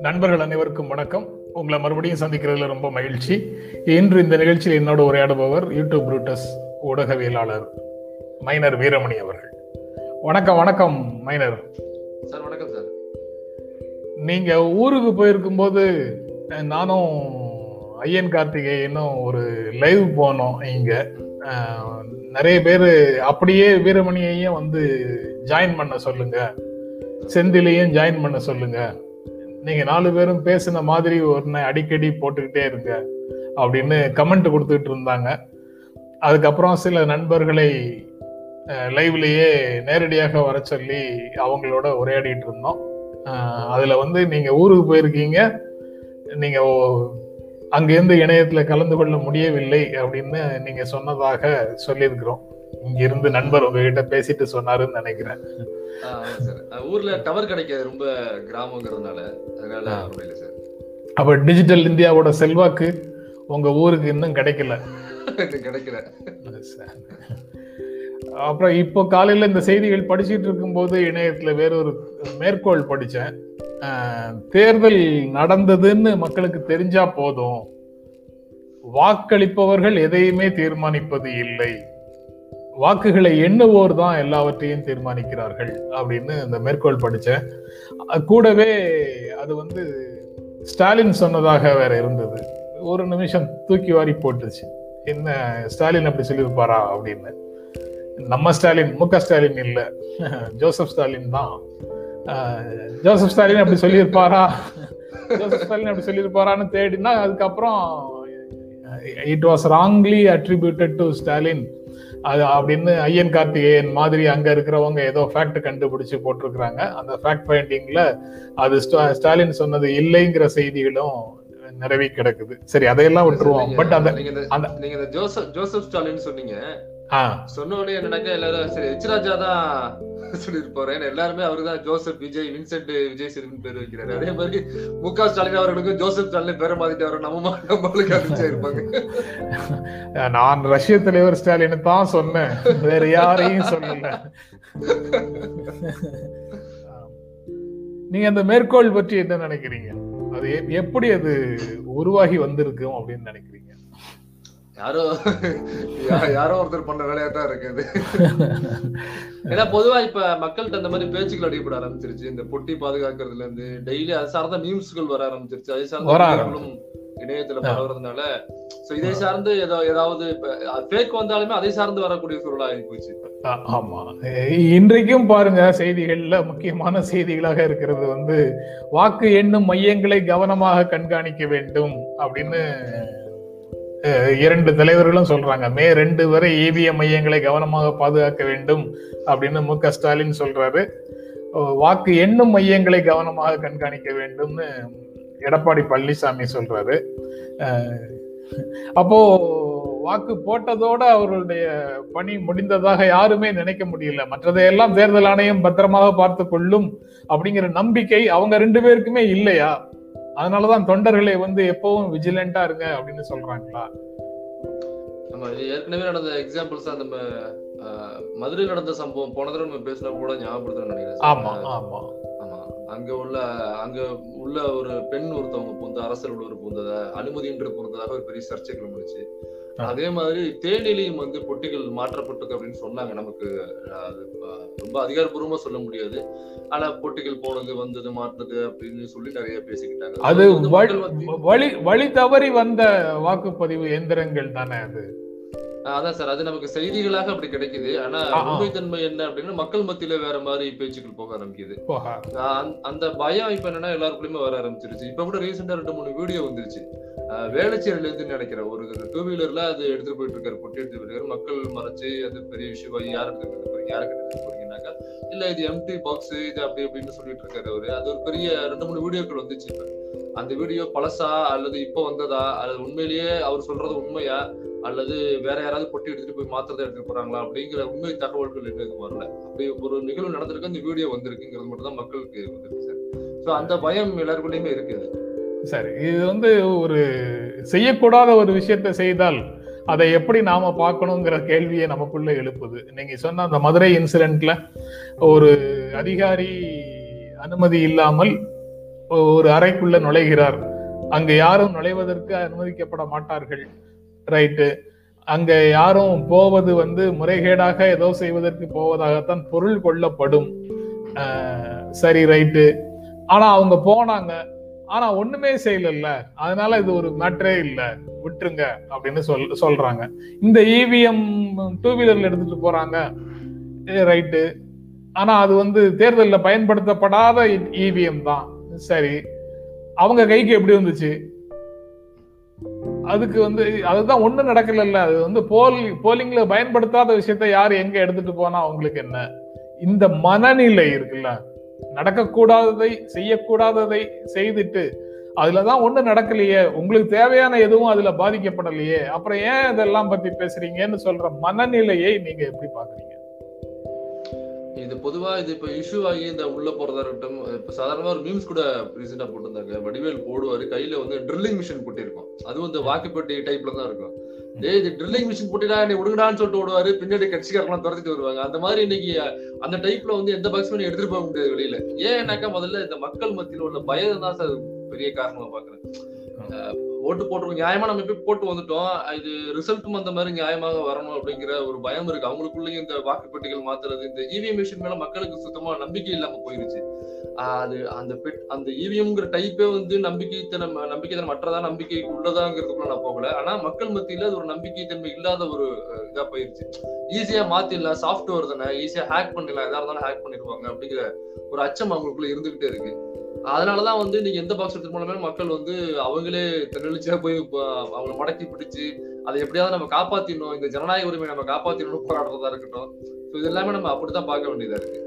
நண்பர்கள் அனைவருக்கும் வணக்கம். உங்களை மறுபடியும் சந்திக்கிறதுல ரொம்ப மகிழ்ச்சி. இன்று இந்த நிகழ்ச்சியில் என்னோட உரையாடுபவர் யூடியூப் ரூட்டஸ் ஊடகவியலாளர் மைனர் வீரமணி அவர்கள். வணக்கம் வணக்கம் மைனர். சார் வணக்கம் சார். நீங்க ஊருக்கு போயிருக்கும்போது அஹ், நானும் ஐயன் கார்த்திகேயனும் ஒரு லைவ் போனோம் இங்க. நிறைய பேர் அப்படியே வீரமணியையும் வந்து ஜாயின் பண்ண சொல்லுங்க. செந்திலையும் ஜாயின் பண்ண சொல்லுங்க. நீங்க நாலு பேரும் பேசின மாதிரி ஒன்னு அடிக்கடி போட்டுக்கிட்டே இருங்க அப்படின்னு கமெண்ட் கொடுத்துட்டு இருந்தாங்க. அதுக்கப்புறம் சில நண்பர்களை லைவ்லயே நேரடியாக வர சொல்லி அவங்களோட உரையாடிட்டு இருந்தோம். அதில் அதுல வந்து நீங்க ஊருக்கு போயிருக்கீங்க. நீங்க ஓ- அங்கிருந்து இணையத்துல கலந்து கொள்ள முடியவில்லை அப்படின்னு நீங்க சொன்னதாக சொல்லியிருக்கிறோம். இங்க இருந்து நண்பர் உங்ககிட்ட பேசிட்டு சொன்னாருன்னு நினைக்கிறேன். ஊர்ல டவர் கிடைக்காது ரொம்ப கிராமங்கிறதுனால. அதனால சார். அப்ப டிஜிட்டல் இந்தியாவோட செல்வாக்கு உங்க ஊருக்கு இன்னும் கிடைக்கல. கிடைக்கல. அப்புறம் இப்போ காலையில இந்த செய்திகள் படிச்சிட்டு இருக்கும்போது இணையத்துல வேறொரு மேற்கோள் படித்தேன் தேர்தல் நடந்ததுன்னு மக்களுக்கு தெரிஞ்சா போதும். வாக்களிப்பவர்கள் எதையுமே தீர்மானிப்பது இல்லை. வாக்குகளை எண்ணுவோர் தான் எல்லாவற்றையும் தீர்மானிக்கிறார்கள் அப்படின்னு இந்த மேற்கோள் படித்தேன் அது கூடவே அது வந்து ஸ்டாலின் சொன்னதாக வேற இருந்தது. ஒரு நிமிஷம் தூக்கி வாரி போட்டுச்சு. என்ன ஸ்டாலின் அப்படி சொல்லியிருப்பாரா அப்படின்னு. நம்ம ஸ்டாலின் மு க ஸ்டாலின் இல்ல. ஜோசப் ஸ்டாலின் தான். ஜோசப் ஸ்டாலின் அப்படி சொல்லியிருப்பாரா? ஜோசப் ஸ்டாலின் அப்படி சொல்லியிருப்பாரான்னு தேடினா அதுக்கப்புறம் it was wrongly attributed to Stalin அது அப்படின்னு ஐயன் கார்த்திகேயன் மாதிரி அங்க இருக்கிறவங்க ஏதோ ஃபேக்ட் கண்டுபிடிச்சு போட்டிருக்கிறாங்க. அந்த ஃபேக்ட் ஃபைண்டிங்ல அது ஸ்டா- ஸ்டாலின் சொன்னது இல்லைங்கிற செய்திகளும் நிறவி கிடக்குது. சரி அதையெல்லாம் விட்டுருவோம். பட் அந்த நீங்க ஜோசப் ஜோசப் ஸ்டாலின் சொன்னீங்க. சொன்ன உடனே என்னன்னாக்கா எல்லாரும் சரி எச் ராஜா தான் சொல்லியிருப்பாரு. எல்லாருமே அவருதான் ஜோசப் விஜய் வின்சென்ட் விஜய் சேதுபதி பேர் வைக்கிறாரு. அதே மாதிரி மு க ஸ்டாலின் அவர்களுக்கு ஜோசப் ஸ்டாலின் பேரை மாத்திட்டு அவர் நம்ம நம்மளுக்கு அதிர்ச்சியா இருப்பாங்க. நான் ரஷ்ய தலைவர் ஸ்டாலின் தான் சொன்னேன். வேற யாரையும் சொல்லல. நீங்க அந்த மேற்கோள் பற்றி என்ன நினைக்கிறீங்க? அது எப்படி அது உருவாகி வந்திருக்கும் அப்படின்னு நினைக்கிறீங்க? யாரோ யாரோ ஒருத்தர் பண்ண வேலையா தான் இருக்கு அது. ஏன்னா பொதுவா இப்ப மக்கள்கிட்ட அந்த மாதிரி பேச்சுக்கள் அடிபட ஆரம்பிச்சிருச்சு. இந்த பொட்டி பாதுகாக்கிறதுல இருந்து டெய்லி அது சார்ந்த நியூஸ்கள் வர ஆரம்பிச்சிருச்சு. அது சார்ந்த இணையத்துல பரவுறதுனால சோ இதை சார்ந்து ஏதோ ஏதாவது ஃபேக் வந்தாலுமே அதை சார்ந்து வரக்கூடிய சூழலா போச்சு. ஆமா. இன்றைக்கும் பாருங்க செய்திகள்ல முக்கியமான செய்திகளாக இருக்கிறது வந்து வாக்கு எண்ணும் மையங்களை கவனமாக கண்காணிக்க வேண்டும் அப்படின்னு இரண்டு தலைவர்களும் சொல்றாங்க. மே ரெண்டு வரை இவிஎம் மையங்களை கவனமாக பாதுகாக்க வேண்டும் அப்படின்னு மு க ஸ்டாலின் சொல்றாரு. வாக்கு எண்ணும் மையங்களை கவனமாக கண்காணிக்க வேண்டும்னு எடப்பாடி பழனிசாமி சொல்றாரு. அப்போ வாக்கு போட்டதோட அவர்களுடைய பணி முடிந்ததாக யாருமே நினைக்க முடியல. மற்றதையெல்லாம் தேர்தல் ஆணையம் பத்திரமாக பார்த்து கொள்ளும் அப்படிங்கிற நம்பிக்கை அவங்க ரெண்டு பேருக்குமே இல்லையா? அதனாலதான் தொண்டர்களை வந்து எப்பவும் விஜிலண்டா இருங்க அப்படின்னு சொல்றாங்களா? நம்ம இது ஏற்கனவே நடந்த எக்ஸாம்பிள்ஸ் நம்ம ஆஹ், மதுரையில் நடந்த சம்பவம் போன தடவை நம்ம பேசினா கூட ஞாபகப்படுத்தணும்னு நினைக்கிறேன். ஆமா ஆமா. அங்க உள்ள அங்க உள்ள ஒரு பெண் ஒருத்தவங்க பூந்து அரசர் ஒரு பூந்தத அனுமதியின்றி பூந்ததாக ஒரு பெரிய சர்ச்சை கிளம்பிடுச்சு ஆ. அதே மாதிரி தேனிலையும் வந்து பொட்டிகள் மாற்றப்பட்டிருக்கு அப்படின்னு சொன்னாங்க. நமக்கு ரொம்ப அதிகாரப்பூர்வமா சொல்ல முடியாது. ஆனா பொட்டிகள் போனது வந்தது மாற்றது அப்படின்னு சொல்லி நிறைய பேசிக்கிட்டாங்க. அது வழி வழி தவறி வந்த வாக்குப்பதிவு எந்திரங்கள் தானே அது? அதான் சார். அது நமக்கு செய்திகளாக அப்படி கிடைக்குது. ஆனா ஆ. உண்மைத்தன்மை என்ன அப்படின்னா மக்கள் மத்தியில வேற மாதிரி பேச்சுக்கள் போக ஆரம்பிக்குது. அந்த- பயம் இப்ப என்னன்னா எல்லாருக்குள்ளயுமே வர ஆரம்பிச்சிருச்சு. இப்ப கூட ரீசெண்டா ரெண்டு மூணு வீடியோ வந்துருச்சு. ஆஹ் வேளச்சேரியில இருந்து நினைக்கிறேன். ஒரு டூ வீலர்ல அது எடுத்துட்டு போயிட்டு இருக்காரு பொட்டி எடுத்துட்டு போயிருக்காரு மக்கள் மறைச்சு அது பெரிய விஷயம் யார் எடுத்துட்டு போறீங்க யாரு எடுத்துட்டு போறீங்கன்னாக்கா இல்ல இது எம்டி பாக்ஸ் இது அப்படி அப்படின்னு சொல்லிட்டு இருக்காரு அவரு. அது ஒரு பெரிய ரெண்டு மூணு வீடியோக்கள் வந்துச்சு இப்ப. அந்த வீடியோ பழசா அல்லது இப்போ வந்ததா? அல்லது உண்மையிலேயே அவர் சொல்றது உண்மையா? அல்லது வேற யாராவது பொட்டி எடுத்துட்டு போய் மாத்திரத்தை எடுத்துட்டு போறாங்களா? அப்படிங்கிற உண்மை தகவல்கள் இன்னும் வரல. அப்படி ஒரு நிகழ்வு நடந்திருக்கு. அந்த வீடியோ வந்திருக்குங்கிறது மட்டும் தான் மக்களுக்கு வந்திருக்கு சார். ஸோ அந்த பயம் எல்லாருக்குள்ளயுமே இருக்குது சரி. இது வந்து ஒரு செய்யக்கூடாத ஒரு விஷயத்தை செய்தால் அதை எப்படி நாம பார்க்கணுங்கிற கேள்வியை நமக்குள்ள எழுப்புது. நீங்க சொன்ன அந்த மதுரை இன்சிடென்ட்ல ஒரு அதிகாரி அனுமதி இல்லாமல் ஒரு அறைக்குள்ள நுழைகிறார். அங்க யாரும் நுழைவதற்கு அனுமதிக்கப்பட மாட்டார்கள். ரைட்டு அங்க யாரும் போவது வந்து முறைகேடாக ஏதோ செய்வதற்கு போவதாகத்தான் பொருள் கொள்ளப்படும். சரி ரைட்டு ஆனா அவங்க போனாங்க. ஆனா ஒண்ணுமே செய்யல அதனால இது ஒரு மேட்டரே இல்ல. விட்டுருங்க அப்படின்னு சொல் சொல்றாங்க. இந்த இவிஎம் டூ வீலர்ல எடுத்துட்டு போறாங்க. ரைட்டு ஆனா அது வந்து தேர்தலில் பயன்படுத்தப்படாத இவிஎம் தான். சரி அவங்க கைக்கு எப்படி வந்துச்சு? அதுக்கு வந்து அதுதான் ஒண்ணு நடக்கல அது வந்து போல் போலிங்ல பயன்படுத்தாத விஷயத்த யார் எங்க எடுத்துட்டு போனா அவங்களுக்கு என்ன? இந்த மனநிலை இருக்குல்ல. நடக்கக்கூடாததை செய்யக்கூடாததை செய்துட்டு அதுலதான் ஒண்ணு நடக்கலையே. உங்களுக்கு தேவையான எதுவும் அதுல பாதிக்கப்படலையே. அப்புறம் ஏன் இதெல்லாம் பத்தி பேசுறீங்கன்னு சொல்ற மனநிலையை நீங்க எப்படி பாக்குறீங்க? இது பொதுவா இது இப்ப இஷ்யூ ஆகி இந்த உள்ள போறதா இருக்கட்டும் இப்ப சாதாரணமா ஒரு மீம்ஸ் கூட ரீசெண்டா போட்டிருந்தாங்க. வடிவேல் போடுவாரு கையில வந்து ட்ரில்லிங் மிஷின் போட்டிருக்கும் அதுவும் இந்த வாக்குப்பெட்டி டைப்ல தான் இருக்கும். டேய் இது ட்ரில்லிங் மிஷின் போட்டிடா நீ விடுங்கடான்னு சொல்லிட்டு ஓடுவாரு. பின்னாடி கட்சிக்காரலாம் துரத்திட்டு வருவாங்க. அந்த மாதிரி இன்னைக்கு அந்த டைப்ல வந்து எந்த பாக்ஸுமே எடுத்துட்டு போக முடியாது வெளியில. ஏன்னாக்கா முதல்ல இந்த மக்கள் மத்தியில உள்ள பயம் தான் சார் பெரிய காரணமா பாக்குறேன். ஓட்டு போட்டு நியாயமா நம்ம போய் போட்டு வந்துட்டோம். இது ரிசல்ட்டும் அந்த மாதிரி நியாயமாக வரணும் அப்படிங்கிற ஒரு பயம் இருக்கு. அவங்களுக்குள்ளேயும் இந்த வாக்குப்பட்டிகள் மாத்துறது இந்த இவிஎம் மிஷின் மேல மக்களுக்கு சுத்தமா நம்பிக்கை இல்லாம போயிருச்சு. அது அந்த பெட் அந்த இவிஎம்ங்கிற டைப்பே வந்து நம்பிக்கை தனம் நம்பிக்கை தனம் மற்றதா நம்பிக்கை உள்ளதாங்கிறதுக்குள்ள நான் போகல. ஆனா மக்கள் மத்தியில அது ஒரு நம்பிக்கை தன்மை இல்லாத ஒரு இதா போயிருச்சு. ஈஸியா மாத்திடலாம் சாஃப்ட்வேர் தானே. ஈஸியா ஹேக் பண்ணிடலாம். எதா இருந்தாலும் ஹேக் பண்ணிடுவாங்க அப்படிங்கிற ஒரு அச்சம் அவங்களுக்குள்ள இருந்துகிட்டே இருக்கு. அதனாலதான் வந்து நீங்க எந்த பாக்ஸ் எடுத்து மூலமே மக்கள் வந்து அவங்களே தன்னெழுச்சியா போய் அவங்களை மடக்கி பிடிச்சு அதை எப்படியாவது நம்ம காப்பாத்திடணும். இந்த ஜனநாயக உரிமை நம்ம காப்பாத்திடணும் போராடுறதா இருக்கட்டும். ஸோ இது எல்லாமே நம்ம அப்படிதான் பார்க்க வேண்டியதா இருக்கு.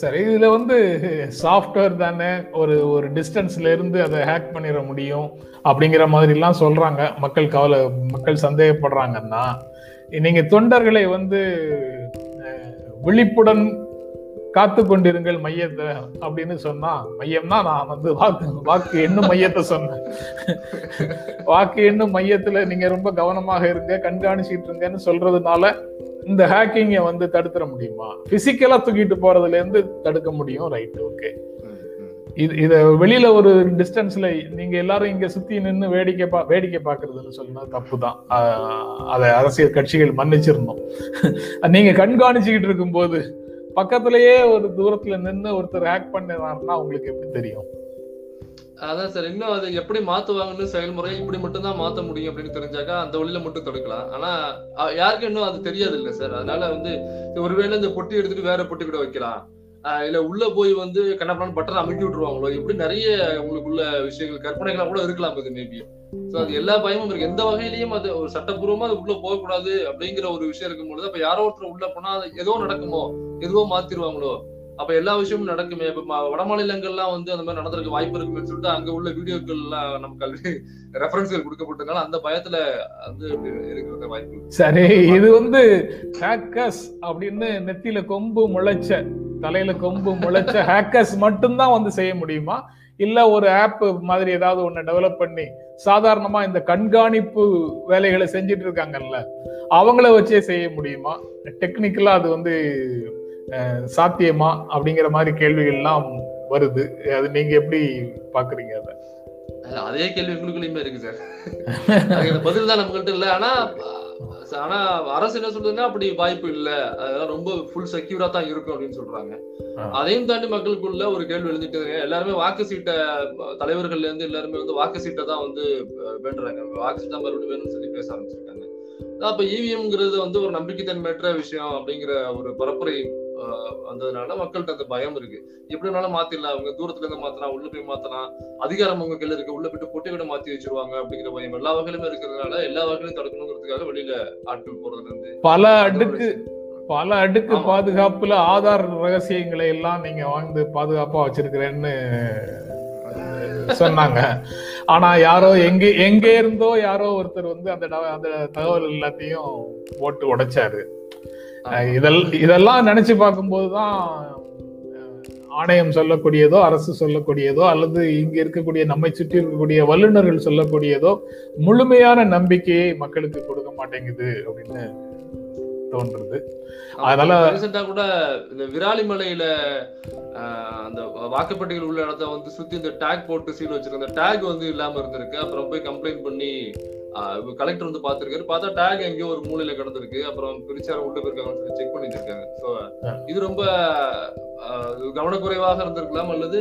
சரி இதுல வந்து சாஃப்ட்வேர் தானே ஒரு ஒரு டிஸ்டன்ஸ்ல இருந்து அதை ஹேக் பண்ணிட முடியும் அப்படிங்கிற மாதிரி எல்லாம் சொல்றாங்க. மக்கள் கவலை மக்கள் சந்தேகப்படுறாங்கன்னா நீங்க தொண்டர்களை வந்து விழிப்புடன் காத்து கொண்டிருங்கள் மையத்தை அப்படின்னு சொன்னா மையம்னா நான் வந்து வாக்கு வாக்கு எண்ணும் மையத்தை சொன்னேன். வாக்கு எண்ணும் மையத்துல நீங்க ரொம்ப கவனமாக இருங்க கண்காணிச்சிட்டு இருங்கன்னு சொல்றதுனால இந்த ஹேக்கிங்கை வந்து தடுத்துட முடியுமா? பிசிக்கலா தூக்கிட்டு போறதுல இருந்து தடுக்க முடியும் ரைட் ஓகே இது இதை வெளியில ஒரு டிஸ்டன்ஸ்ல நீங்க எல்லாரும் இங்க சுத்தி நின்று வேடிக்கை பா வேடிக்கை பாக்குறதுன்னு சொன்னா தப்பு தான் அதை அரசியல் கட்சிகள் மன்னிச்சிருந்தோம் நீங்க கண்காணிச்சுக்கிட்டு இருக்கும்போது பக்கத்திலேயே ஒரு தூரத்துல நின்று ஒருத்தர் ஹேக் பண்ணாருன்னா உங்களுக்கு எப்படி தெரியும்? அதான் சார் இன்னும் அது எப்படி மாத்துவாங்கன்னு செயல்முறை இப்படி மட்டும் தான் மாத்த முடியும் அப்படின்னு தெரிஞ்சாக்கா அந்த வழியில மட்டும் தடுக்கலாம். ஆனா யாருக்கும் இன்னும் அது தெரியாது இல்ல சார். அதனால வந்து ஒருவேளை இந்த பொட்டி எடுத்துட்டு வேற பொட்டி கூட வைக்கலாம். இல்ல உள்ள போய் வந்து கண்ணப்படான்னு பட்டன் அமைக்கி விட்டுருவாங்களோ? இப்படி நிறைய உங்களுக்குள்ள விஷயங்கள் கற்பனைகளா கூட இருக்கலாம் இது மேபி சோ அது எல்லா பயமும் இருக்கு. எந்த வகையிலயும் அது ஒரு சட்டப்பூர்வமா அது உள்ள போகக்கூடாது அப்படிங்கிற ஒரு விஷயம் இருக்கும்பொழுது அப்ப யாரோ ஒருத்தர் உள்ள போனா ஏதோ நடக்குமோ? எதுவோ மாத்திருவாங்களோ? அப்ப எல்லா விஷயமும் நடக்குமே. இப்ப வட மாநிலங்கள்லாம் வந்து அந்த மாதிரி நடந்திருக்க வாய்ப்பு இருக்குன்னு சொல்லிட்டு அங்க உள்ள வீடியோக்கள் எல்லாம் நமக்கு ரெஃபரன்ஸ்கள் கொடுக்கப்பட்டதுனால அந்த பயத்துல வந்து இருக்கிற வாய்ப்பு சரி இது வந்து அப்படின்னு நெத்தியில கொம்பு முளைச்ச தலையில கொம்பு முளைச்ச ஹேக்கர்ஸ் மட்டும்தான் வந்து செய்ய முடியுமா? இல்ல ஒரு ஆப் மாதிரி ஏதாவது ஒண்ணு டெவலப் பண்ணி சாதாரணமா இந்த கண்காணிப்பு வேலைகளை செஞ்சுட்டு இருக்காங்கல்ல அவங்கள வச்சே செய்ய முடியுமா? டெக்னிக்கலா அது வந்து சாத்தியமா? அப்படிங்கிற மாதிரி கேள்விகள்லாம் வருது. அது நீங்க எப்படி பாக்குறீங்க அதை? அதே கேள்வி உங்களுக்குள்ளயுமே இருக்கு சார். பதில் தான் நம்மகிட்ட இல்ல. ஆனா ஆனா அரசு என்ன சொல்றதுன்னா அப்படி வாய்ப்பு இல்ல. அதெல்லாம் ரொம்ப ஃபுல் செக்யூரா தான் இருக்கும் அப்படின்னு சொல்றாங்க. அதையும் தாண்டி மக்களுக்குள்ள ஒரு கேள்வி எழுந்துட்டு எல்லாருமே வாக்கு சீட்டை தலைவர்கள்ல இருந்து எல்லாருமே வந்து வாக்கு சீட்டை தான் வந்து வேண்டுறாங்க. வாக்கு சீட்டை மறுபடியும் வேணும்னு சொல்லி பேச ஆரம்பிச்சிருக்காங்க. அப்ப இவிஎம்ங்கிறது வந்து ஒரு நம்பிக்கைத்தன்மையற்ற விஷயம் அப்படிங்கிற ஒரு பரப்புரை வந்ததுனால மக்கள்கிட்ட அந்த பயம் இருக்கு. எப்படி வேணாலும் மாத்திடலாம். அவங்க தூரத்துல இருந்து மாத்தலாம் உள்ள போய் மாத்தலாம் அதிகாரம் உங்க கையில இருக்கு. உள்ள போயிட்டு பொட்டி விட மாத்தி வச்சிருவாங்க அப்படிங்கிற பயம் எல்லா வகையிலுமே இருக்கிறதுனால எல்லா வகையிலும் தடுக்கணுங்கிறதுக்காக வெளியில ஆட்கள் போறதுல இருந்து பல அடுக்கு பல அடுக்கு பாதுகாப்புல ஆதார் ரகசியங்களை எல்லாம் நீங்க வாழ்ந்து பாதுகாப்பா வச்சிருக்கிறேன்னு சொன்னாங்க. ஆனா யாரோ எங்க எங்க இருந்தோ யாரோ ஒருத்தர் வந்து அந்த அந்த தகவல் எல்லாத்தையும் போட்டு உடைச்சாரு. இதெல்லாம் இதெல்லாம் நினைச்சு பார்க்கும்போதுதான் ஆணையம் சொல்லக்கூடியதோ அரசு சொல்லக்கூடியதோ அல்லது இங்க இருக்கக்கூடிய நம்மை சுற்றி இருக்கக்கூடிய வல்லுநர்கள் சொல்லக்கூடியதோ முழுமையான நம்பிக்கையை மக்களுக்கு கொடுக்க மாட்டேங்குது அப்படின்னு தோன்றுது. அதனால ரீசெண்டா கூட இந்த விராலிமலையில அந்த வாக்குப்பட்டிகள் உள்ள இடத்த வந்து சுத்தி இந்த டேக் போட்டு சீல் வச்சிருக்க அந்த டேக் வந்து இல்லாம இருந்திருக்கு. அப்புறம் போய் கம்ப்ளைண்ட் பண்ணி கலெக்டர் வந்து பாத்துருக்காரு பார்த்தா டேக் எங்கேயோ ஒரு மூலையில கிடந்திருக்கு. அப்புறம் பிரிச்சார உள்ள போயிருக்காங்கன்னு சொல்லி செக் பண்ணி வச்சிருக்காங்க சோ இது ரொம்ப கவனக்குறைவாக இருந்திருக்கலாம் அல்லது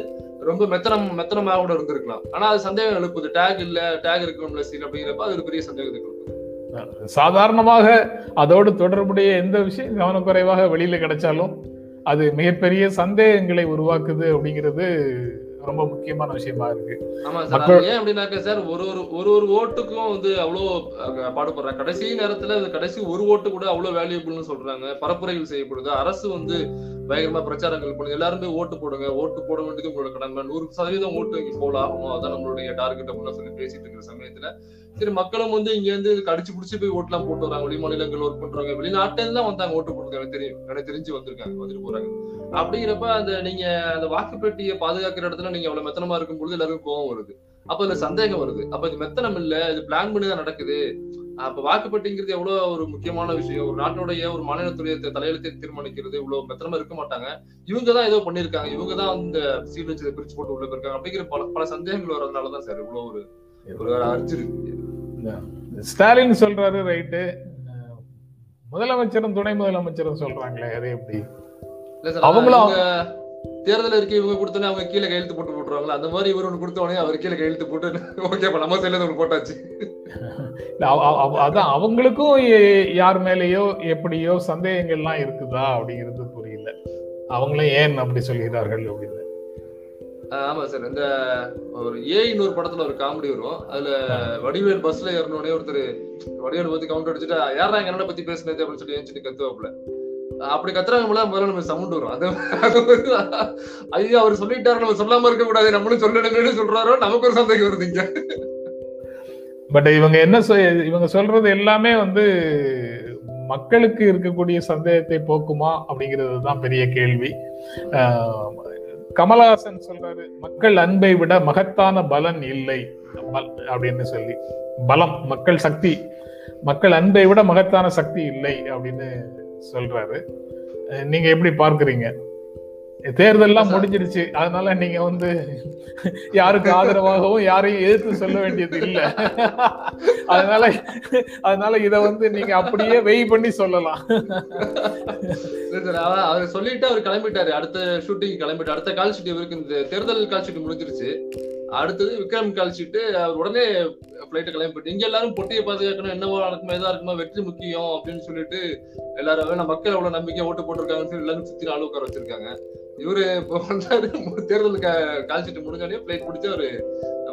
ரொம்ப மெத்தனம் மெத்தனமாக கூட இருந்திருக்கலாம். ஆனா அது சந்தேகம் எழுப்புது. டேக் இல்ல டேக் இருக்கணும்ல சீல் அப்படிங்கிறப்ப அது ஒரு பெரிய சந்தேகத்தை கொடுக்குது. சாதாரணமாக அதோடு தொடர்புடைய எந்த விஷயம் கவனக்குறைவாக வெளியில கிடைச்சாலும் அது மிகப்பெரிய சந்தேகங்களை உருவாக்குது அப்படிங்கிறது ரொம்ப முக்கியமான விஷயமா இருக்கு. ஆமா சார் ஏன் அப்படின்னாக்க சார் ஒரு ஒரு ஒரு ஒரு ஓட்டுக்கும் வந்து அவ்வளோ அஹ், பாடுபடுறாங்க. கடைசி நேரத்துல கடைசி ஒரு ஓட்டு கூட அவ்வளவு வேல்யூபிள்னு சொல்றாங்க. பரப்புரைகள் செய்யப்படுது. அரசு வந்து பயங்கரமா பிரச்சாரங்கள் பண்ணுங்க எல்லாருமே ஓட்டு போடுங்க. ஓட்டு போட வேண்டியது உங்களோட கடமை நூறு சதவீதம் ஓட்டு இங்க போல ஆகணும். அதான் நம்மளுடைய டார்கெட் அப்படின்னு சொல்லி பேசிட்டு இருக்கிற சமயத்துல. சரி மக்களும் வந்து இங்க இருந்து கடிச்சு புடிச்சு போய் ஓட்டுலாம் போட்டு வராங்க. வெளி மாநிலங்கள் ஒர்க் பண்றாங்க. வெளிநாட்டுல இருந்து தான் வந்தாங்க ஓட்டு போட்டுருக்காங்க தெரியும். எனக்கு தெரிஞ்சு வந்திருக்காங்க. வந்துட்டு போறாங்க. அப்படிங்கிறப்ப அந்த நீங்க அந்த வாக்குப்பெட்டியை பாதுகாக்கிற இடத்துல நீங்க அவ்வளவு மெத்தனமா இருக்கும் பொழுது எல்லாருக்கும் கோவம் வருது. அப்ப இதுல சந்தேகம் வருது. அப்ப இது மெத்தனம் இல்ல. இது பிளான் பண்ணி தான் நடக்குது. அப்ப வாக்குப்பட்டிங்கிறது எவ்வளவு ஒரு முக்கியமான விஷயம். ஒரு நாட்டினுடைய ஒரு மாநிலத்துடைய தலையெழுத்தை தீர்மானிக்கிறது இவ்வளவு மெத்தனமா இருக்க மாட்டாங்க. இவங்க தான் ஏதோ பண்ணிருக்காங்க. இவங்க தான் அந்த சீல் வச்சு பிரிச்சு போட்டு உள்ள போயிருக்காங்க அப்படிங்கிற பல பல சந்தேகங்கள் வர்றதுனாலதான் சார் இவ்வளவு ஒரு ஒரு அரிச்சிருக்கு ஸ்டாலின் சொல்றாரு ரைட்டு. முதலமைச்சரும் துணை முதலமைச்சரும் சொல்றாங்களே அது எப்படி? அவங்களும் அவங்க தேர்தல் அறிக்கை இவங்க கொடுத்தோன்னே அவங்க கீழே கையெழுத்து போட்டு போட்டுருவாங்களா? அந்த மாதிரி இவர் ஒன்று கொடுத்த உடனே அவர் கீழே கையெழுத்து போட்டு ஓகே நம்ம சைட்ல ஒன்று போட்டாச்சு. அதான் அவங்களுக்கும் யார் மேலேயோ எப்படியோ சந்தேகங்கள்லாம் இருக்குதா அப்படிங்கிறது புரியல. அவங்களும் ஏன் அப்படி சொல்கிறார்கள் அப்படின்னு. ஆமா சார். இந்த ஒரு ஏ இன்னொரு படத்துல ஒரு காமெடி வரும். அதுல வடிவேல் பஸ்ல ஏறினோடனே ஒருத்தர் வடிவேல் பத்தி கவுண்ட் அடிச்சுட்டு யாரா எங்க அண்ணனை பத்தி பேசுனது? அப்படின்னு சொல்லி ஏன் கத்துவாப்புல. அப்படி கத்துறாங்களா முதல்ல நம்ம சவுண்ட் வரும். அது ஐயோ அவர் சொல்லிட்டாரு நம்ம சொல்லாம இருக்க கூடாது நம்மளும் சொல்லணும்னு சொல்றாரோ நமக்கு ஒரு சந்தேகம் வருது இங்க. பட் இவங்க என்ன இவங்க சொல்றது எல்லாமே வந்து மக்களுக்கு இருக்கக்கூடிய சந்தேகத்தை போக்குமா அப்படிங்கிறது தான் பெரிய கேள்வி. கமலஹாசன் சொல்றாரு மக்கள் அன்பை விட மகத்தான பலன் இல்லை. அப்படின்னு சொல்லி. பலம் மக்கள் சக்தி. மக்கள் அன்பை விட மகத்தான சக்தி இல்லை அப்படின்னு சொல்றாரு. நீங்க எப்படி பார்க்கறீங்க? தேர்தல்லாம் முடிஞ்சிடுச்சு. அதனால நீங்க வந்து யாருக்கு ஆதரவாகவும் யாரையும் எதிர்த்து சொல்ல வேண்டியது இல்ல. அதனால அதனால இத வந்து நீங்க அப்படியே வெய் பண்ணி சொல்லலாம். அவர் சொல்லிட்டு அவர் கிளம்பிட்டாரு. அடுத்த ஷூட்டிங் கிளம்பிட்டு அடுத்த கால் ஷூட்டிங் இவருக்கு இந்த தேர்தல் கால் ஷூட்டிங் முடிஞ்சிருச்சு. அடுத்தது விக்ரம் கழிச்சுட்டு அவர் உடனே பிளைட் கிளம்பிட்டு இங்க எல்லாரும் பொட்டியை பாதுகாக்கணும் என்னவோ நடக்குமா எதா இருக்குமா வெற்றி முக்கியம் அப்படின்னு சொல்லிட்டு எல்லாரும் நம்ம மக்கள் அவ்வளவு நம்பிக்கை ஓட்டு போட்டிருக்காங்கன்னு சொல்லி எல்லாரும் சுத்தி நாள் உட்கார வச்சிருக்காங்க. இவரு இப்போ வந்தாரு தேர்தல் கால் ஷீட் முடிஞ்சோடனே பிளைட் பிடிச்சி அவரு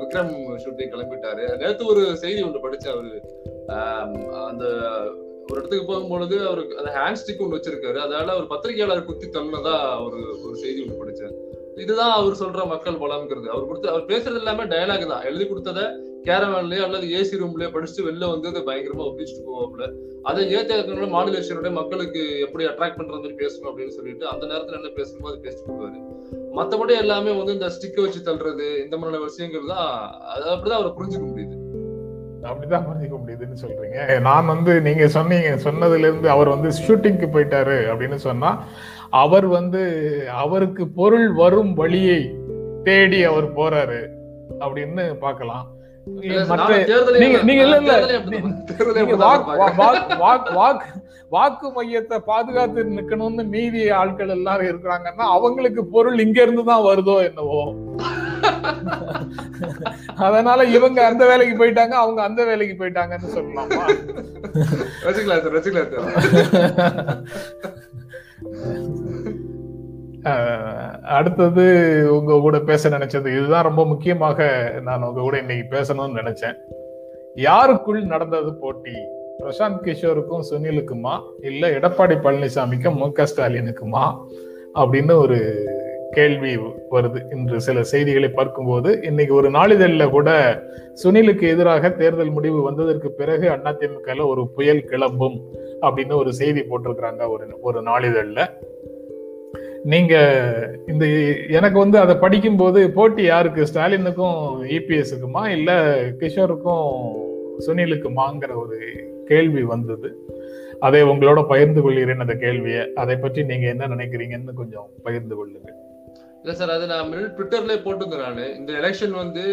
விக்ரம் ஷூட்டிங் கிளம்பிட்டாரு. நேத்து ஒரு செய்தி ஒன்று படிச்சு அவரு அந்த ஒரு இடத்துக்கு போகும்பொழுது அவருக்கு அந்த ஹேண்ட் ஸ்டிக் ஒன்று வச்சிருக்காரு. அதனால ஒரு பத்திரிகையாளர் குத்தி தள்ளினதா ஒரு ஒரு செய்தி ஒன்று படிச்சேன். இதுதான் அவர் சொல்ற மக்கள் பலம்ங்கிறது. அவர் கொடுத்த அவர் பேசுறது எல்லாமே டயலாக் தான். எழுதி கொடுத்தத கேரவேன்லயோ அல்லது ஏசி ரூம்லயோ படிச்சுட்டு வெளில வந்து அதை பயங்கரமா ஒப்பிச்சுட்டு போவாப்புல அதை ஏத்த மாடுலேஷனோட மக்களுக்கு எப்படி அட்ராக்ட் பண்ற மாதிரி பேசணும் அப்படின்னு சொல்லிட்டு அந்த நேரத்துல என்ன பேசணுமோ அதை பேசிட்டு போவாரு மத்தபடி எல்லாமே வந்து இந்த ஸ்டிக்கை வச்சு தள்ளுறது இந்த மாதிரியான விஷயங்கள் தான் அது அப்படிதான் அவரை புரிஞ்சுக்க முடியுது. அப்படிதான் புரிஞ்சுக்க முடியுதுன்னு சொல்றீங்க. நான் வந்து நீங்க சொன்னீங்க சொன்னதுல இருந்து அவர் வந்து ஷூட்டிங்க்கு போயிட்டாரு அப்படின்னு சொன்னா அவர் வந்து அவருக்கு பொருள் வரும் வழியை தேடி அவர் போறாரு அப்படின்னு பார்க்கலாம். வாக்கு- மையத்தை பாதுகாத்து நிக்கணும்னு மீதி ஆட்கள் எல்லாரும் இருக்கிறாங்கன்னா அவங்களுக்கு பொருள் இங்க இருந்து தான் வருதோ என்னவோ. அதனால இவங்க அந்த வேலைக்கு போயிட்டாங்க அவங்க அந்த வேலைக்கு போயிட்டாங்கன்னு சொல்லலாமா? வச்சுக்கலாம் சார் வச்சுக்கலாம் சார். அடுத்தது உங்க கூட பேச நினைச்சது. இதுதான் ரொம்ப முக்கியமாக நான் உங்க கூட இன்னைக்கு பேசணும்னு நினைச்சேன். யாருக்குள் நடந்தது போட்டி? பிரசாந்த் கிஷோருக்கும் சுனிலுக்குமா? இல்ல எடப்பாடி பழனிசாமிக்கும் மு க ஸ்டாலினுக்குமா? அப்படின்னு ஒரு கேள்வி வருது. இன்று சில செய்திகளை பார்க்கும்போது இன்னைக்கு ஒரு நாளிதழில் கூட சுனிலுக்கு எதிராக தேர்தல் முடிவு வந்ததற்கு பிறகு அதிமுகல ஒரு புயல் கிளம்பும் அப்படின்னு ஒரு செய்தி போட்டிருக்கிறாங்க ஒரு ஒரு நாளிதழில். நீங்க இந்த எனக்கு வந்து அதை படிக்கும்போது போட்டி யாருக்கு? ஸ்டாலினுக்கும் இபிஎஸ்க்குமா இல்ல கிஷோருக்கும் சுனிலுக்குமாங்கிற ஒரு கேள்வி வந்தது. அதை உங்களோட பகிர்ந்து கொள்கிறேன் அந்த கேள்வியை. அதை பற்றி நீங்க என்ன நினைக்கிறீங்கன்னு கொஞ்சம் பகிர்ந்து கொள்ளுங்க இல்ல சார் அது நான் ட்விட்டர்லயே போட்டிருந்தேன் நான். இந்த எலெக்ஷன் வந்து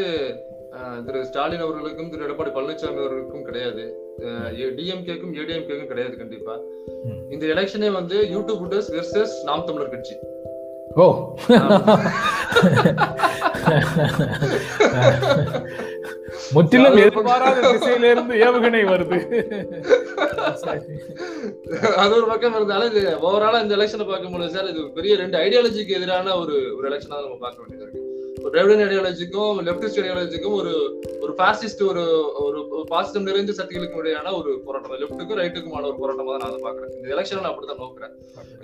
திரு ஸ்டாலின் அவர்களுக்கும் திரு எடப்பாடி பழனிசாமி அவர்களுக்கும் கிடையாது. டிஎம்கேக்கும் ஏடிஎம்கேக்கும் கிடையாது கண்டிப்பா. இந்த எலெக்ஷனே வந்து யூடியூபர்ஸ் வெர்சஸ் நாம் தமிழர் கட்சி. ஓ. முற்றிலும் எதிர்பாராத திசையிலிருந்து ஏவுகணை வருது. அது ஒரு பக்கம் இருந்தாலும் இது ஓவராலா இந்த எலெக்ஷனை பார்க்கும்போது சார் இது பெரிய ரெண்டு ஐடியாலஜிக்கு எதிரான ஒரு ஒரு எலெக்ஷனா நம்ம பார்க்க வேண்டியதா இருக்கு. ஒரு டிரைவிடன் ஐடியாலஜிக்கும் லெப்டிஸ்ட் ஐடியாலஜிக்கும் ஒரு ஒரு பாசிஸ்ட் ஒரு ஒரு பாசிசம் நிறைந்த சக்திகளுக்கு இடையான ஒரு போராட்டம். லெப்ட்டுக்கும் ரைட்டுக்குமான ஒரு போராட்டமா தான் நான் அதை பாக்குறேன் இந்த எலெக்ஷன் நான் அப்படித்தான் நோக்குறேன்.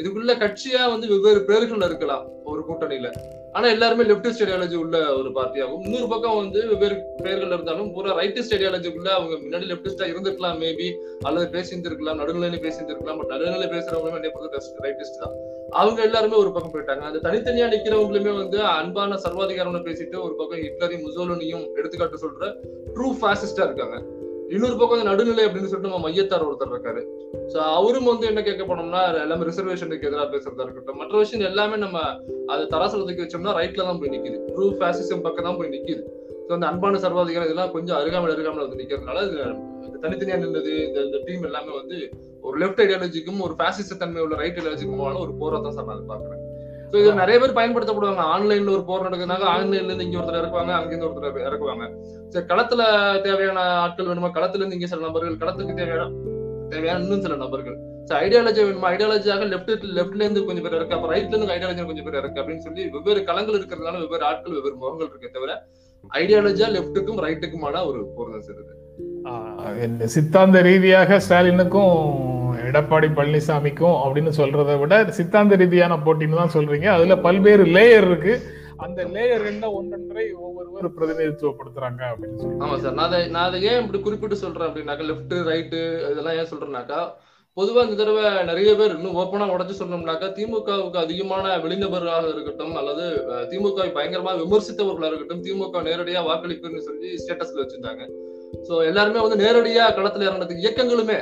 இதுக்குள்ள கட்சியா வந்து வெவ்வேறு பேர்கள் இருக்கலாம் ஒரு கூட்டணியில. ஆனா எல்லாருமே லெப்டிஸ்ட் ஐடியாலஜி உள்ள ஒரு பார்ட்டியாகும் இன்னொரு பக்கம் வந்து வெவ்வேறு பெயர்கள் இருந்தாலும் பூரா ரைட்டிஸ்ட் ஐடியாலஜிக்குள்ள அவங்க முன்னாடி லெப்டிஸ்டா இருந்திருக்கலாம் மேபி அல்லது பேசியிருந்திருக்கலாம் நடுநிலை பேசியிருந்திருக்கலாம் பட் நடுநிலை பேசுறவங்களுமே என்னை பொறுத்த ரைட்டிஸ்ட் தான். அவங்க எல்லாருமே ஒரு பக்கம் போயிட்டாங்க. அந்த தனித்தனியா நிக்கிறவங்களுமே வந்து அன்பான சர்வாதிகாரம்னு பேசிட்டு ஒரு பக்கம் ஹிட்லரையும் முசோலனியும் எடுத்துக்காட்டு சொல்ற ட்ரூ ஃபேசிஸ்டா இருக்காங்க. இன்னொரு பக்கம் வந்து நடுநிலை அப்படின்னு சொல்லிட்டு நம்ம மையத்தார் ஒருத்தர் இருக்காரு. சோ அவரும் வந்து என்ன கேட்க போனோம்னா எல்லாமே ரிசர்வேஷனுக்கு எதிராக பேசுறதா இருக்கட்டும். மற்ற விஷயம் எல்லாமே நம்ம அதை தராசலத்துக்கு வச்சோம்னா ரைட்ல தான் போய் நிக்குது. ட்ரூ ஃபேசிசம் பக்கம் தான் போய் நிக்குது. ஸோ அந்த அன்பான சர்வாதிகாரம் இதெல்லாம் கொஞ்சம் அருகாமல் அருகாமல் வந்து நிக்கிறதுனால இது தனித்தனியா நின்றது இந்த டீம் எல்லாமே வந்து ஒரு லெஃப்ட் ஐடியாலஜிக்கும் ஒரு ஃபேசிச தன்மை உள்ள ரைட் ஐடியாலஜிக்குமான ஒரு போராட்டம் தான் சார் நான் பாக்குறேன் ஸோ இது நிறைய பேர் பயன்படுத்தப்படுவாங்க. ஆன்லைன்ல ஒரு போர் நடக்குதுனாக்க ஆன்லைன்ல இருந்து இங்க ஒருத்தர் இறக்குவாங்க அங்கிருந்து ஒருத்தர் இறக்குவாங்க. சரி களத்துல தேவையான ஆட்கள் வேணுமா? களத்துல இருந்து இங்க சில நபர்கள் களத்துக்கு தேவையான தேவையான இன்னும் சில நபர்கள். ஸோ ஐடியாலஜி வேணுமா? ஐடியாலஜியாக லெஃப்ட் லெஃப்ட்ல இருந்து கொஞ்சம் பேர் இருக்கு அப்ப ரைட்ல இருந்து ஐடியாலஜி கொஞ்சம் பேர் இருக்கு அப்படின்னு சொல்லி வெவ்வேறு களங்கள் இருக்கிறதுனால வெவ்வேறு ஆட்கள் வெவ்வேறு முகங்கள் இருக்கே தவிர ஐடியாலஜியா லெஃப்ட்டுக்கும் ரைட்டுக்குமான ஒரு போர் தான் சிறுது சித்தாந்த ரீதியாக ஸ்டாலினுக்கும் எடப்பாடி பழனிசாமிக்கும் அப்படின்னு சொல்றதை விட சித்தாந்த ரீதியான போட்டின்னு தான் சொல்றீங்க. அதுல பல்வேறு லேயர் இருக்கு. அந்த லேயர் என்ன ஒன்றொன்றை ஒவ்வொருவர் பிரதிநிதித்துவப்படுத்துறாங்க அப்படின்னு சொல்லி ஆமா சார். நான் அதை நான் அதை ஏன் இப்படி குறிப்பிட்டு சொல்றேன் அப்படின்னாக்கா லெஃப்ட் ரைட்டு இதெல்லாம் ஏன் சொல்றேன்னாக்கா பொதுவா இந்த தடவை நிறைய பேர் இன்னும் ஓப்பனா உடச்சு சொன்னோம்னாக்கா திமுகவுக்கு அதிகமான வெளிநபர்களாக இருக்கட்டும் அல்லது திமுகவை பயங்கரமா விமர்சித்தவர்களாக இருக்கட்டும் திமுக நேரடியா வாக்களிப்புன்னு சொல்லி ஸ்டேட்டஸ்ல வச்சிருந்தாங்க. ஸோ எல்லாருமே வந்து நேரடியா களத்துல இறங்கினது இயக்கங்களுமே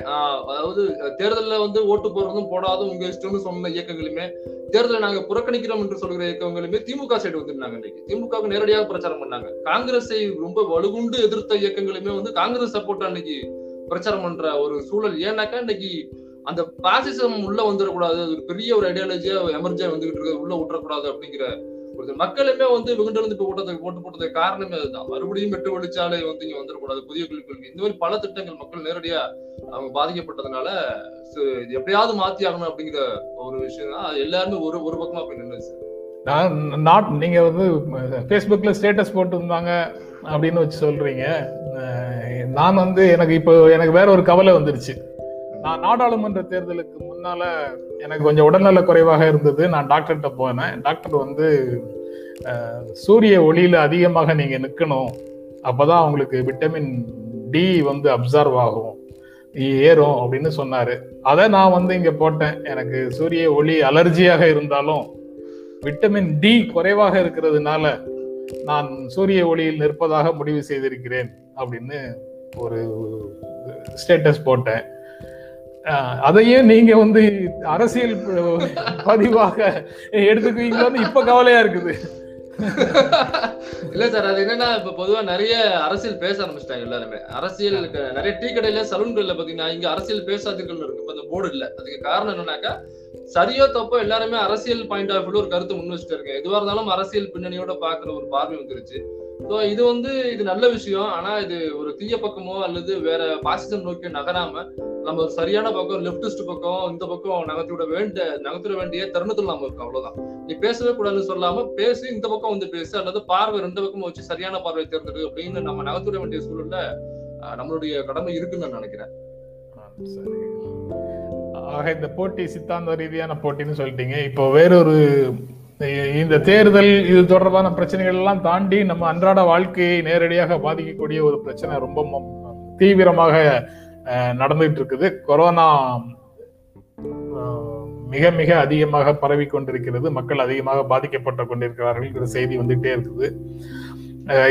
அதாவது தேர்தலில் வந்து ஓட்டு போடுறதும் போடாதும் உங்க இஷ்டம்னு சொன்ன இயக்கங்களுமே தேர்தலை நாங்கள் புறக்கணிக்கிறோம் என்று சொல்கிற இயக்கங்களுமே திமுக சைடு வந்துருந்தாங்க இன்னைக்கு திமுகவுக்கு நேரடியாக பிரச்சாரம் பண்ணாங்க. காங்கிரஸை ரொம்ப வலுகுண்டு எதிர்த்த இயக்கங்களுமே வந்து காங்கிரஸ் சப்போர்ட் அன்னைக்கு பிரச்சாரம் பண்ற ஒரு சூழல். ஏன்னாக்கா இன்னைக்கு அந்த பாசிசம் உள்ள வந்துடக்கூடாது அது ஒரு பெரிய ஒரு ஐடியாலஜியா எமர்ஜியா வந்துகிட்டு இருக்கு உள்ள விட்டுறக்கூடாது அப்படிங்கிற மக்களுமே வந்து வெகுண்டிருந்து இப்ப கூட்டத்துக்கு போட்டு போட்டதுக்கு காரணமே அதுதான். மறுபடியும் மெட்ரோ வழிச்சாலை வந்து இங்க வந்துடக்கூடாது புதிய கல்விக் கொள்கை இந்த மாதிரி பல திட்டங்கள் மக்கள் நேரடியா அவங்க பாதிக்கப்பட்டதுனால இது எப்படியாவது மாத்தி ஆகணும் அப்படிங்கிற ஒரு விஷயம் தான் எல்லாருமே ஒரு ஒரு பக்கமா போய் நின்னுச்சு. நான் நாட் நீங்க வந்து ஃபேஸ்புக்ல ஸ்டேட்டஸ் போட்டிருந்தாங்க அப்படின்னு வச்சு சொல்றீங்க. நான் வந்து எனக்கு இப்போ எனக்கு வேற ஒரு கவலை வந்துருச்சு. நான் நாடாளுமன்ற தேர்தலுக்கு முன்னால எனக்கு கொஞ்சம் உடல்நல குறைவாக இருந்தது. நான் டாக்டர்கிட்ட போனேன். டாக்டர் வந்து சூரிய ஒளியில அதிகமாக நீங்க நிக்கணும். அப்பதான் உங்களுக்கு விட்டமின் டி வந்து அப்சர்வ் ஆகும். ஏறும் அப்படின்னு சொன்னாரு. அதை நான் வந்து இங்க போட்டேன். எனக்கு சூரிய ஒளி அலர்ஜியாக இருந்தாலும் விட்டமின் டி குறைவாக இருக்கிறதுனால நான் சூரிய ஒளியில் நிற்பதாக முடிவு செய்திருக்கிறேன் அப்படின்னு ஒரு ஸ்டேட்டஸ் போட்டேன். அதையே நீங்க வந்து அரசியல் பதிவாக எடுத்துக்குவீங்கன்னு இப்ப கவலையா இருக்குது. இல்ல சார் அது என்னன்னா இப்ப பொதுவா நிறைய அரசியல் பேச ஆரம்பிச்சிட்டாங்க எல்லாருமே. அரசியல் நிறைய டீ கடையில சலூன்கள்ல பாத்தீங்கன்னா இங்க அரசியல் பேசாதீர்கள் இருக்கு. இப்ப அந்த போர்டு இல்ல. அதுக்கு காரணம் என்னன்னாக்கா சரியோ தப்போ எல்லாருமே அரசியல் பாயிண்ட் ஆஃப் வியூல ஒரு கருத்து முன் வச்சுட்டு இருக்காங்க. எதுவா இருந்தாலும் அரசியல் பின்னணியோட பாக்குற ஒரு பார்வை வந்துருச்சு. ஸோ இது வந்து இது நல்ல விஷயம். ஆனா இது ஒரு தீய பக்கமோ அல்லது வேற பாசிசம் நோக்கி நகராம நம்ம ஒரு சரியான பக்கம் லெப்டிஸ்ட் பக்கம் இந்த பக்கம் நகர்த்தி விட வேண்டிய நகர்த்திட வேண்டிய தருணத்துல நம்ம இருக்கோம் அவ்வளவுதான். நீ பேசவே கூடாதுன்னு சொல்லாம பேசி இந்த பக்கம் வந்து பேசு அல்லது பார்வை ரெண்டு பக்கமும் வச்சு சரியான பார்வை தேர்ந்தெடு அப்படின்னு நம்ம நகர்த்திட வேண்டிய சூழல்ல நம்மளுடைய கடமை இருக்குன்னு நான் நினைக்கிறேன். ஆக இந்த போட்டி சித்தாந்த ரீதியான போட்டின்னு சொல்லிட்டீங்க. இப்போ வேறொரு ஒரு இந்த தேர்தல் இது தொடர்பான பிரச்சனைகள் எல்லாம் தாண்டி நம்ம அன்றாட வாழ்க்கையை நேரடியாக பாதிக்கக்கூடிய ஒரு பிரச்சனை ரொம்ப தீவிரமாக அஹ், நடந்துகிட்டு இருக்குது. கொரோனா மிக மிக அதிகமாக பரவி கொண்டிருக்கிறது. மக்கள் அதிகமாக பாதிக்கப்பட்டு கொண்டிருக்கிறார்கள். செய்தி வந்துகிட்டே இருக்குது.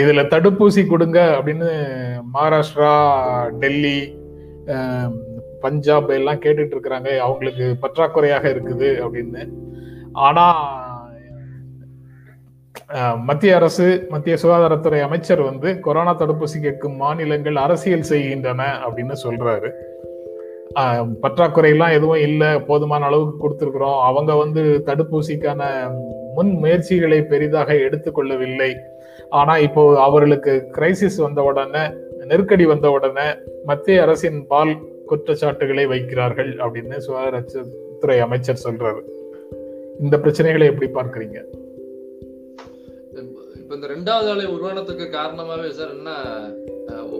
இதுல தடுப்பூசி கொடுங்க அப்படின்னு மகாராஷ்டிரா டெல்லி பஞ்சாப் எல்லாம் கேட்டுட்டு இருக்கிறாங்க. அவங்களுக்கு பற்றாக்குறையாக இருக்குது அப்படின்னு. ஆனா மத்திய அரசு மத்திய சுகாதாரத்துறை அமைச்சர் வந்து கொரோனா தடுப்பூசி கேட்கும் மாநிலங்கள் அரசியல் செய்கின்றன அப்படின்னு சொல்றாரு. பற்றாக்குறையெல்லாம் எதுவும் இல்லை போதுமான அளவுக்கு கொடுத்துருக்குறோம். அவங்க வந்து தடுப்பூசிக்கான முன் முயற்சிகளை பெரிதாக எடுத்துக்கொள்ளவில்லை ஆனா இப்போ அவர்களுக்கு கிரைசிஸ் வந்த உடனே நெருக்கடி வந்த உடனே மத்திய அரசின் பால் குற்றச்சாட்டுகளை வைக்கிறார்கள் அப்படின்னு சுகாதாரத்துறை அமைச்சர் சொல்றாரு. இந்த பிரச்சனைகளை எப்படி பார்க்குறீங்க? இப்போ இந்த ரெண்டாவது அலை உருவானத்துக்கு காரணமாவே சார் என்ன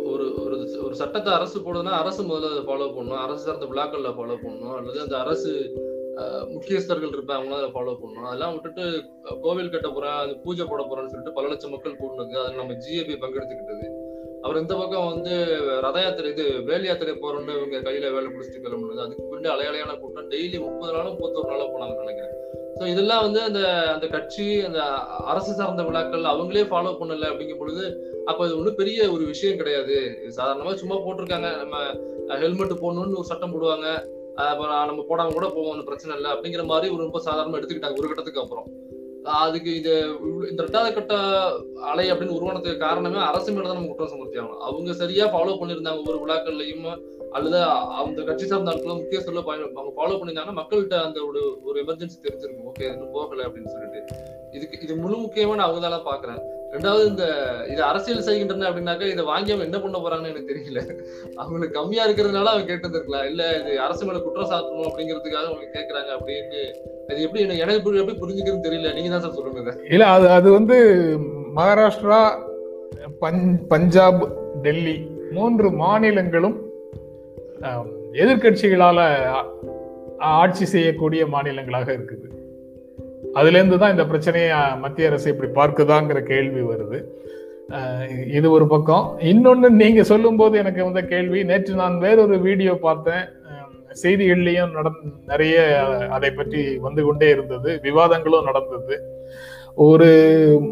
ஒரு ஒரு ஒரு சட்டத்தை அரசு போடுதுன்னா அரசு முதல்ல அதை ஃபாலோ பண்ணணும். அரசு சார்ந்த விழாக்களில் ஃபாலோ பண்ணணும். அல்லது அந்த அரசு முக்கியஸ்தர்கள் முக்கியஸ்தர்கள் இருப்பாங்க அதை ஃபாலோ பண்ணணும். அதெல்லாம் விட்டுட்டு கோவில் கட்ட போறேன் அது பூஜை போட போறேன்னு சொல்லிட்டு பல லட்சம் மக்கள் கூடுனது அதில் நம்ம ஜிஏபி பங்கெடுத்துக்கிட்டது. அவர் இந்த பக்கம் வந்து ரத யாத்திரை இது வேல் யாத்திரை போறோம்னு இவங்க கையில வேலை பிடிச்சிட்டு கிளம்புனது. அதுக்கு பின்னாடி அலையலையான கூட்டம். டெய்லி முப்பது நாளும் முப்பத்தொரு நாளும் போனாங்கன்னு நினைக்கிறேன். ஸோ இதெல்லாம் வந்து அந்த அந்த கட்சி அந்த அரசு சார்ந்த விழாக்கள் அவங்களே ஃபாலோ பண்ணல அப்படிங்கும் பொழுது அப்ப இது ஒன்றும் பெரிய ஒரு விஷயம் கிடையாது. இது சாதாரணமா சும்மா போட்டிருக்காங்க. நம்ம ஹெல்மெட் போடணும்னு ஒரு சட்டம் போடுவாங்க. அப்புறம் நம்ம போடாம கூட போவோம் ஒன்றும் பிரச்சனை இல்லை அப்படிங்கிற மாதிரி ஒரு ரொம்ப சாதாரணமா எடுத்துக்கிட்டாங்க ஒரு கட்டத்துக்கு அப்புறம். அதுக்கு இது இந்த ரெண்டாவது கட்ட அலை அப்படின்னு உருவானதுக்கு காரணமே அரசு மேல தான் நம்ம குற்றம் சுமத்தி ஆகணும் அவங்க சரியா ஃபாலோ பண்ணியிருந்தாங்க ஒவ்வொரு விழாக்கள்லையும். அல்லது அந்த கட்சி சார்ந்த ஆட்களும் முக்கிய சொல்ல அவங்க ஃபாலோ பண்ணியிருந்தாங்கன்னா மக்கள்கிட்ட அந்த ஒரு ஒரு எமர்ஜென்சி தெரிஞ்சிருக்கும். ஓகே இன்னும் போகல அப்படின்னு சொல்லிட்டு. இதுக்கு இது முழு முக்கியமா நான் அவங்க தான் பாக்குறேன் ரெண்டாவது இந்த இது அரசியல் செய்கின்றன அப்படின்னாக்கா இதை வாங்கி அவங்க என்ன பண்ண போறாங்கன்னு எனக்கு தெரியல. அவங்களுக்கு கம்மியா இருக்கிறதுனால அவங்க கேட்டு இருந்திருக்கலாம் இல்ல இது அரசு மேல குற்றம் சாட்டணும் அப்படிங்கிறதுக்காக அவங்க கேட்கறாங்க அப்படின்னு. அது எப்படி எனக்கு எப்படி- எப்படி புரிஞ்சுக்கிறதுன்னு தெரியல. நீங்க தான் சார் சொல்லுங்க இல்ல அது அது வந்து மகாராஷ்டிரா பஞ்சாப் டெல்லி மூன்று மாநிலங்களும் எதிர்கட்சிகளால் ஆட்சி செய்யக்கூடிய மாநிலங்களாக இருக்குது. அதுலேருந்து தான் இந்த பிரச்சனையை மத்திய அரசு இப்படி பார்க்குதாங்கிற கேள்வி வருது. இது ஒரு பக்கம். இன்னொன்று நீங்கள் சொல்லும்போது எனக்கு வந்த கேள்வி நேற்று நான் வேறொரு வீடியோ பார்த்தேன். செய்திகள்லேயும் நட நிறைய அதை பற்றி வந்து கொண்டே இருந்தது விவாதங்களும் நடந்தது. ஒரு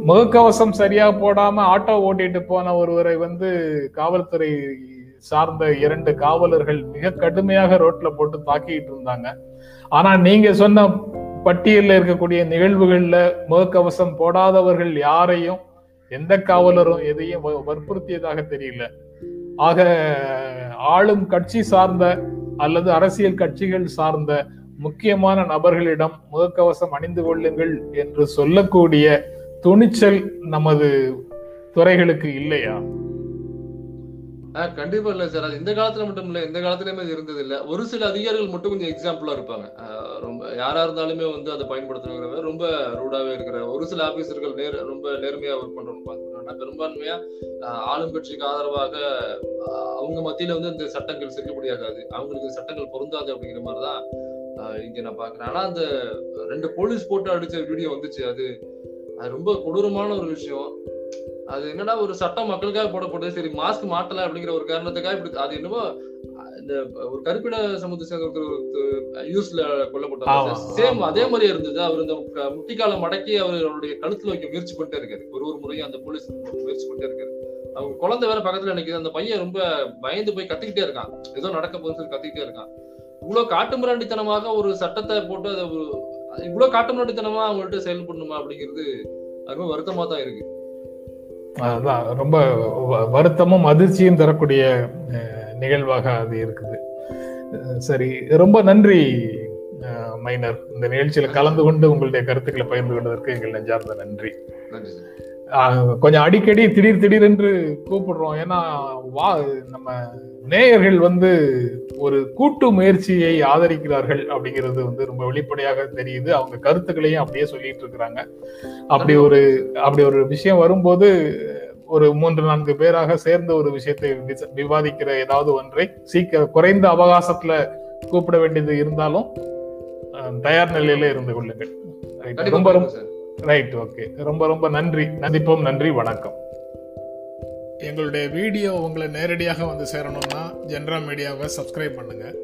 முகக்கவசம் சரியா போடாம ஆட்டோ ஓட்டிட்டு போன ஒருவரை வந்து காவல்துறை சார்ந்த இரண்டு காவலர்கள் மிக கடுமையாக ரோட்ல போட்டு தாக்கிட்டு இருந்தாங்க. ஆனா நீங்க சொன்ன பட்டியலில் இருக்கக்கூடிய நிகழ்வுகள்ல முகக்கவசம் போடாதவர்கள் யாரையும் எந்த காவலரும் எதையும் வ- வற்புறுத்தியதாக தெரியல. ஆக ஆளும் கட்சி சார்ந்த அல்லது அரசியல் கட்சிகள் சார்ந்த முக்கியமான நபர்களிடம் முகக்கவசம் அணிந்து கொள்ளுங்கள் என்று சொல்லக்கூடிய துணிச்சல் நமது துறைகளுக்கு இல்லையா? ஆஹ் கண்டிப்பா இல்ல சார். அது இந்த காலத்துல மட்டும் இல்ல இந்த காலத்துலயுமே அது இருந்தது இல்ல ஒரு சில அதிகாரிகள் மட்டும் கொஞ்சம் எக்ஸாம்பிளா இருப்பாங்க. ரொம்ப யாரா இருந்தாலுமே வந்து அதை பயன்படுத்தணுங்கிறவங்க ரொம்ப ரூடாவே இருக்கிற ஒரு சில ஆபீசர்கள் நேர் ரொம்ப நேர்மையா ஒர்க் பண்றவங்க பாத்துக்கணும்னா பெரும்பான்மையா ஆளும் கட்சிக்கு ஆதரவாக அவங்க மத்தியில வந்து இந்த சட்டங்கள் செல்லுபடியாகாது அவங்களுக்கு சட்டங்கள் பொருந்தாது அப்படிங்கிற மாதிரிதான் ஆஹ் இங்க நான் பாக்குறேன் ஆனா அந்த ரெண்டு போலீஸ் போட்டு அடிச்ச வீடியோ வந்துச்சு. அது அது ரொம்ப கொடூரமான ஒரு விஷயம். அது என்னடா ஒரு சட்டம் மக்களுக்காக போடப்படுது? சரி மாஸ்க் மாட்டல அப்படிங்கிற ஒரு காரணத்துக்காக இப்படி அது என்னமோ அஹ் இந்த ஒரு கருப்பின சமூகத்தை யூஸ்ல கொல்லப்பட்டார். ஆமா, சேம். அதே மாதிரி இருந்தது. அவர் இந்த முட்டிக்கால மடக்கி அவர் அவருடைய கழுத்துல வைக்க முயற்சி பண்ணிட்டே இருக்காரு. ஒரு ஒரு முறையும் அந்த போலீஸ் முயற்சி பண்ணிட்டே இருக்காரு. அவங்க குழந்தை வேற பக்கத்துல நிக்குது. அந்த பையன் ரொம்ப பயந்து போய் கத்திக்கிட்டே இருக்கான். ஏதோ நடக்க போகுதுன்னு சொல்லி கத்திக்கிட்டே இருக்கான். இவ்வளவு காட்டுமிராண்டித்தனமாக ஒரு சட்டத்தை போட்டு அதை இவ்வளவு காட்டுமிராண்டித்தனமா அவங்கள்ட்ட செயல்படணுமா அப்படிங்கிறது ரொம்ப வருத்தமா தான் இருக்கு. அதான் ரொம்ப வருத்தமும் அதிர்ச்சியும் தரக்கூடிய நிகழ்வாக அது இருக்குது. சரி. ரொம்ப நன்றி மைனர். இந்த நிகழ்ச்சியில் கலந்து கொண்டு உங்களுடைய கருத்துக்களை பகிர்ந்து கொண்டதற்கு எங்கள் நெஞ்சார்ந்த நன்றி. நன்றி கொஞ்சம் அடிக்கடி திடீர் திடீரென்று கூப்பிடுறோம். ஏன்னா வா நம்ம நேயர்கள் வந்து ஒரு கூட்டு முயற்சியை ஆதரிக்கிறார்கள் அப்படிங்கிறது வந்து ரொம்ப வெளிப்படையாக தெரியுது. அவங்க கருத்துக்களையும் அப்படியே சொல்லிட்டு இருக்கிறாங்க. அப்படி ஒரு அப்படி ஒரு விஷயம் வரும்போது ஒரு மூன்று நான்கு பேராக சேர்ந்து ஒரு விஷயத்தை விவாதிக்கிற ஏதாவது ஒன்றை சீக்கிர குறைந்த அவகாசத்துல கூப்பிட வேண்டியது இருந்தாலும் தயார் நிலையில இருந்து கொள்ளுங்கள். ரொம்ப ரொம்ப ரைட் ஓகே ரொம்ப ரொம்ப நன்றி. நந்திப்போம் நன்றி வணக்கம். எங்களுடைய வீடியோ உங்களை நேரடியாக வந்து சேரணும்னா ஜென்ரா மீடியாவை சப்ஸ்கிரைப் பண்ணுங்க.